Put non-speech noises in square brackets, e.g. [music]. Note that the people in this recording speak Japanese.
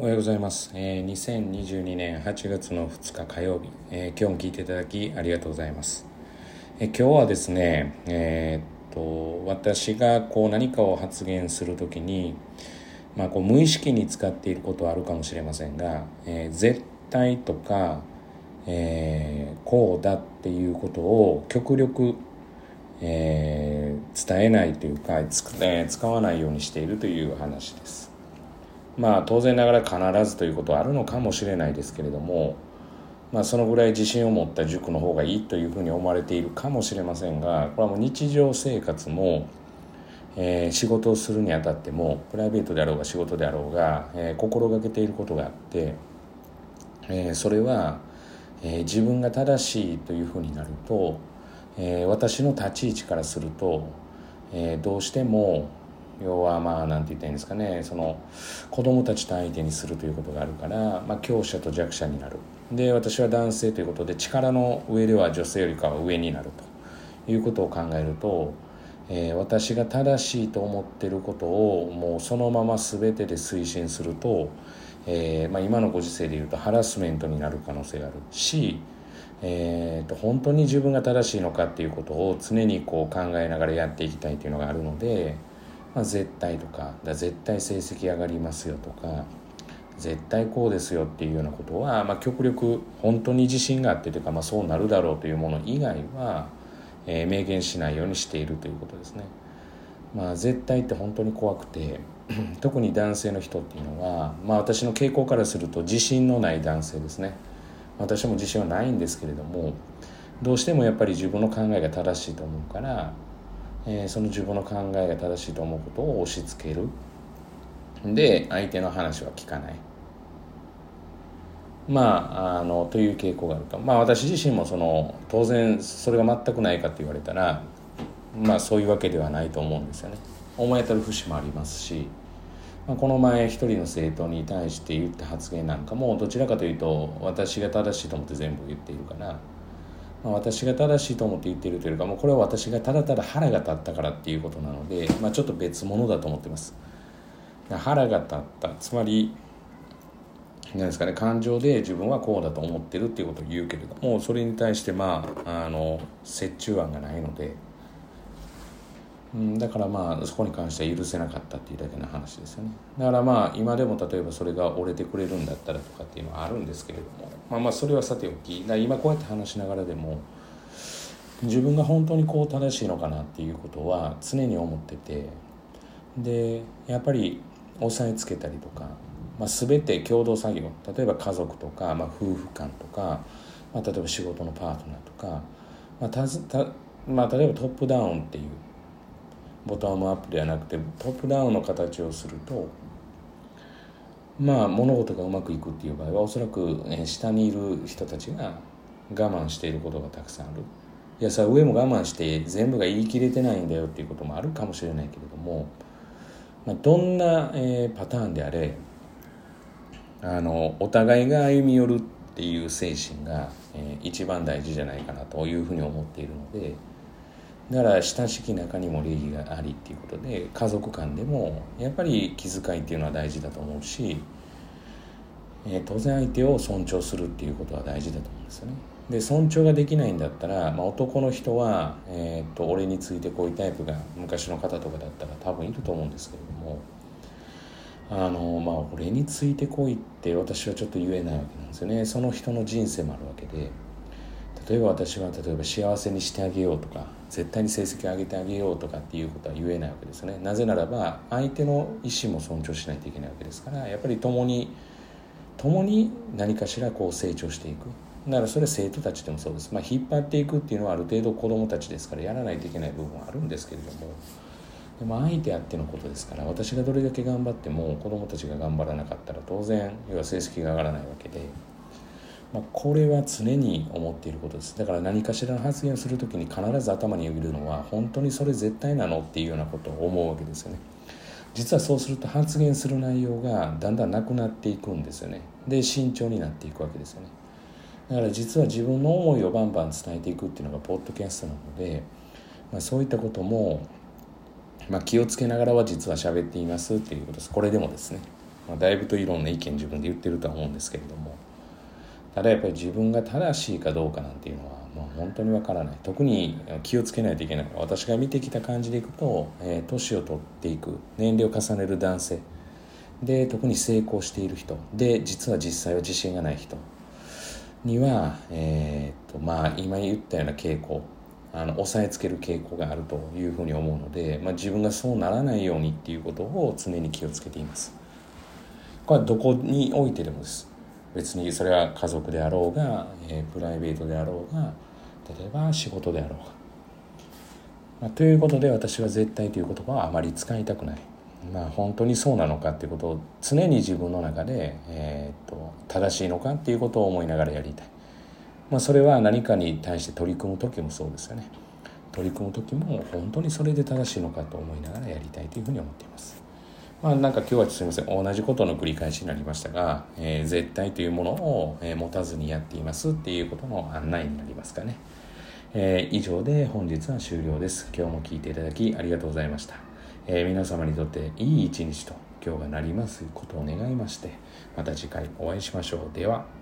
おはようございます。えー、2022年8月の2日火曜日、えー今日も聞いていただきありがとうございます。えー今日はですね、えーっと私がこう何かを発言するときに、まあ、こう無意識に使っていることはあるかもしれませんが、えー絶対とか、えーこうだっていうことを極力、えー伝えないというかつく、えー使わないようにしているという話です。まあ当然ながら必ずということはあるのかもしれないですけれども、まあ、そのぐらい自信を持った塾の方がいいというふうに思われているかもしれませんがこれはもう日常生活も、えー仕事をするにあたってもプライベートであろうが仕事であろうが、えー心がけていることがあって、えーそれは、え自分が正しいというふうになると、え私の立ち位置からすると、えどうしても要はまあなんて言ったらいいんですかねその子供たちと相手にするということがあるから、まあ、強者と弱者になる。で私は男性ということで力の上では女性よりかは上になると。いうことを考えると、えー私が正しいと思っていることをもうそのまま全てで推進すると、えーまあ、今のご時世でいうとハラスメントになる可能性があるしえー、と本当に自分が正しいのかっていうことを常にこう考えながらやっていきたいというのがあるので、まあ、絶対とか絶対成績上がりますよとか絶対こうですよっていうようなことは、まあ、極力本当に自信があってというか、まあ、そうなるだろうというもの以外は、えー明言しないようにしているということですね。まあ、絶対って本当に怖くて [clears throat] 特に男性の人っていうのは、まあ、私の傾向からすると自信のない男性ですね私も自信はないんですけれどもどうしてもやっぱり自分の考えが正しいと思うから、えーその自分の考えが正しいと思うことを押し付ける。で相手の話は聞かない。まああのという傾向があると。まあ私自身もその当然それが全くないかと言われたらまあそういうわけではないと思うんですよね。思い当たる節もありますし、まあ、この前一人の生徒に対して言った発言なんかもどちらかというと私が正しいと思って全部言っているから、私が正しいと思って言ってるというかもうこれは私がただただ腹が立ったからっていうことなので、まあ、ちょっと別物だと思ってます。腹が立った。つまり何ですかね感情で自分はこうだと思ってるっていうことを言うけれどもそれに対してまああの折衷案がないので、うん、だからまあそこに関しては許せなかったっていうだけの話ですよね。だからまあ今でも例えばそれが折れてくれるんだったらとかっていうのはあるんですけれども。まあまあそれはさておき。だ今こうやって話しながらでも自分が本当にこう正しいのかなっていうことは常に思ってて。でやっぱり押さえつけたりとか、まあ、全て共同作業。例えば家族とか、まあ、夫婦間とか、まあ、例えば仕事のパートナーとか、まあたずたまあ、例えばトップダウンっていうボタンアップではなくてトップダウンの形をするとまあ物事がうまくいくっていう場合はおそらく、え下にいる人たちが我慢していることがたくさんある。いやさ上も我慢して全部が言い切れてないんだよっていうこともあるかもしれないけれども、まあ、どんな、えーパターンであれあのお互いが歩み寄るっていう精神が、えー一番大事じゃないかなというふうに思っているのでだから親しき中にも礼儀がありっていうことで家族間でもやっぱり気遣いっていうのは大事だと思うし、えー当然相手を尊重するっていうことは大事だと思うんですよね。で尊重ができないんだったら、まあ、男の人は、えー、と俺についてこういうタイプが昔の方とかだったら多分いると思うんですけれどもあのまあ俺についてこいって私はちょっと言えないわけなんですよねその人の人生もあるわけで例えば私は例えば幸せにしてあげようとか絶対に成績を上げてあげようとかっていうことは言えないわけですね。なぜならば相手の意思も尊重しないといけないわけですからやっぱり共に共に何かしらこう成長していく。だからそれは生徒たちでもそうです、まあ、引っ張っていくっていうのはある程度子どもたちですからやらないといけない部分はあるんですけれども。でも相手あってのことですから私がどれだけ頑張っても子どもたちが頑張らなかったら当然要は成績が上がらないわけで、まあ、これは常に思っていることです。だから何かしらの発言をする時に必ず頭によぎるのは本当にそれ絶対なのっていうようなことを思うわけですよね。実はそうすると発言する内容がだんだんなくなっていくんですよね。で慎重になっていくわけですよね。だから実は自分の思いをバンバン伝えていくっていうのがポッドキャストなので、まあ、そういったことも、まあ、気をつけながらは実は喋っていますっていうことです。これでもですね。まあ、だいぶといろんな意見自分で言ってるとは思うんですけれども。ただやっぱり自分が正しいかどうかなんていうのは、まあ、本当にわからない。特に気をつけないといけない私が見てきた感じでいくと年、えー、を取っていく年齢を重ねる男性。で特に成功している人。で実は実際は自信がない人。には、えーとまあ、今言ったような傾向。あの押さえつける傾向があるというふうに思うので、まあ、自分がそうならないようにっていうことを常に気をつけています。これはどこにおいてでもです。別にそれは家族であろうが、えー、プライベートであろうが例えば仕事であろうが、まあ、ということで私は絶対という言葉はあまり使いたくない。まあ本当にそうなのかっていうことを常に自分の中で、えー、っと正しいのかっていうことを思いながらやりたい。まあ、それは何かに対して取り組む時もそうですよね。取り組む時も本当にそれで正しいのかと思いながらやりたいというふうに思っています。まあなんか今日はすみません。同じことの繰り返しになりましたが、えー、絶対というものを、え、持たずにやっていますっていうことの案内になりますかね、えー、以上で本日は終了です。今日も聞いていただきありがとうございました、え皆様にとっていい一日と今日がなりますことを願いましてまた次回お会いしましょう。では。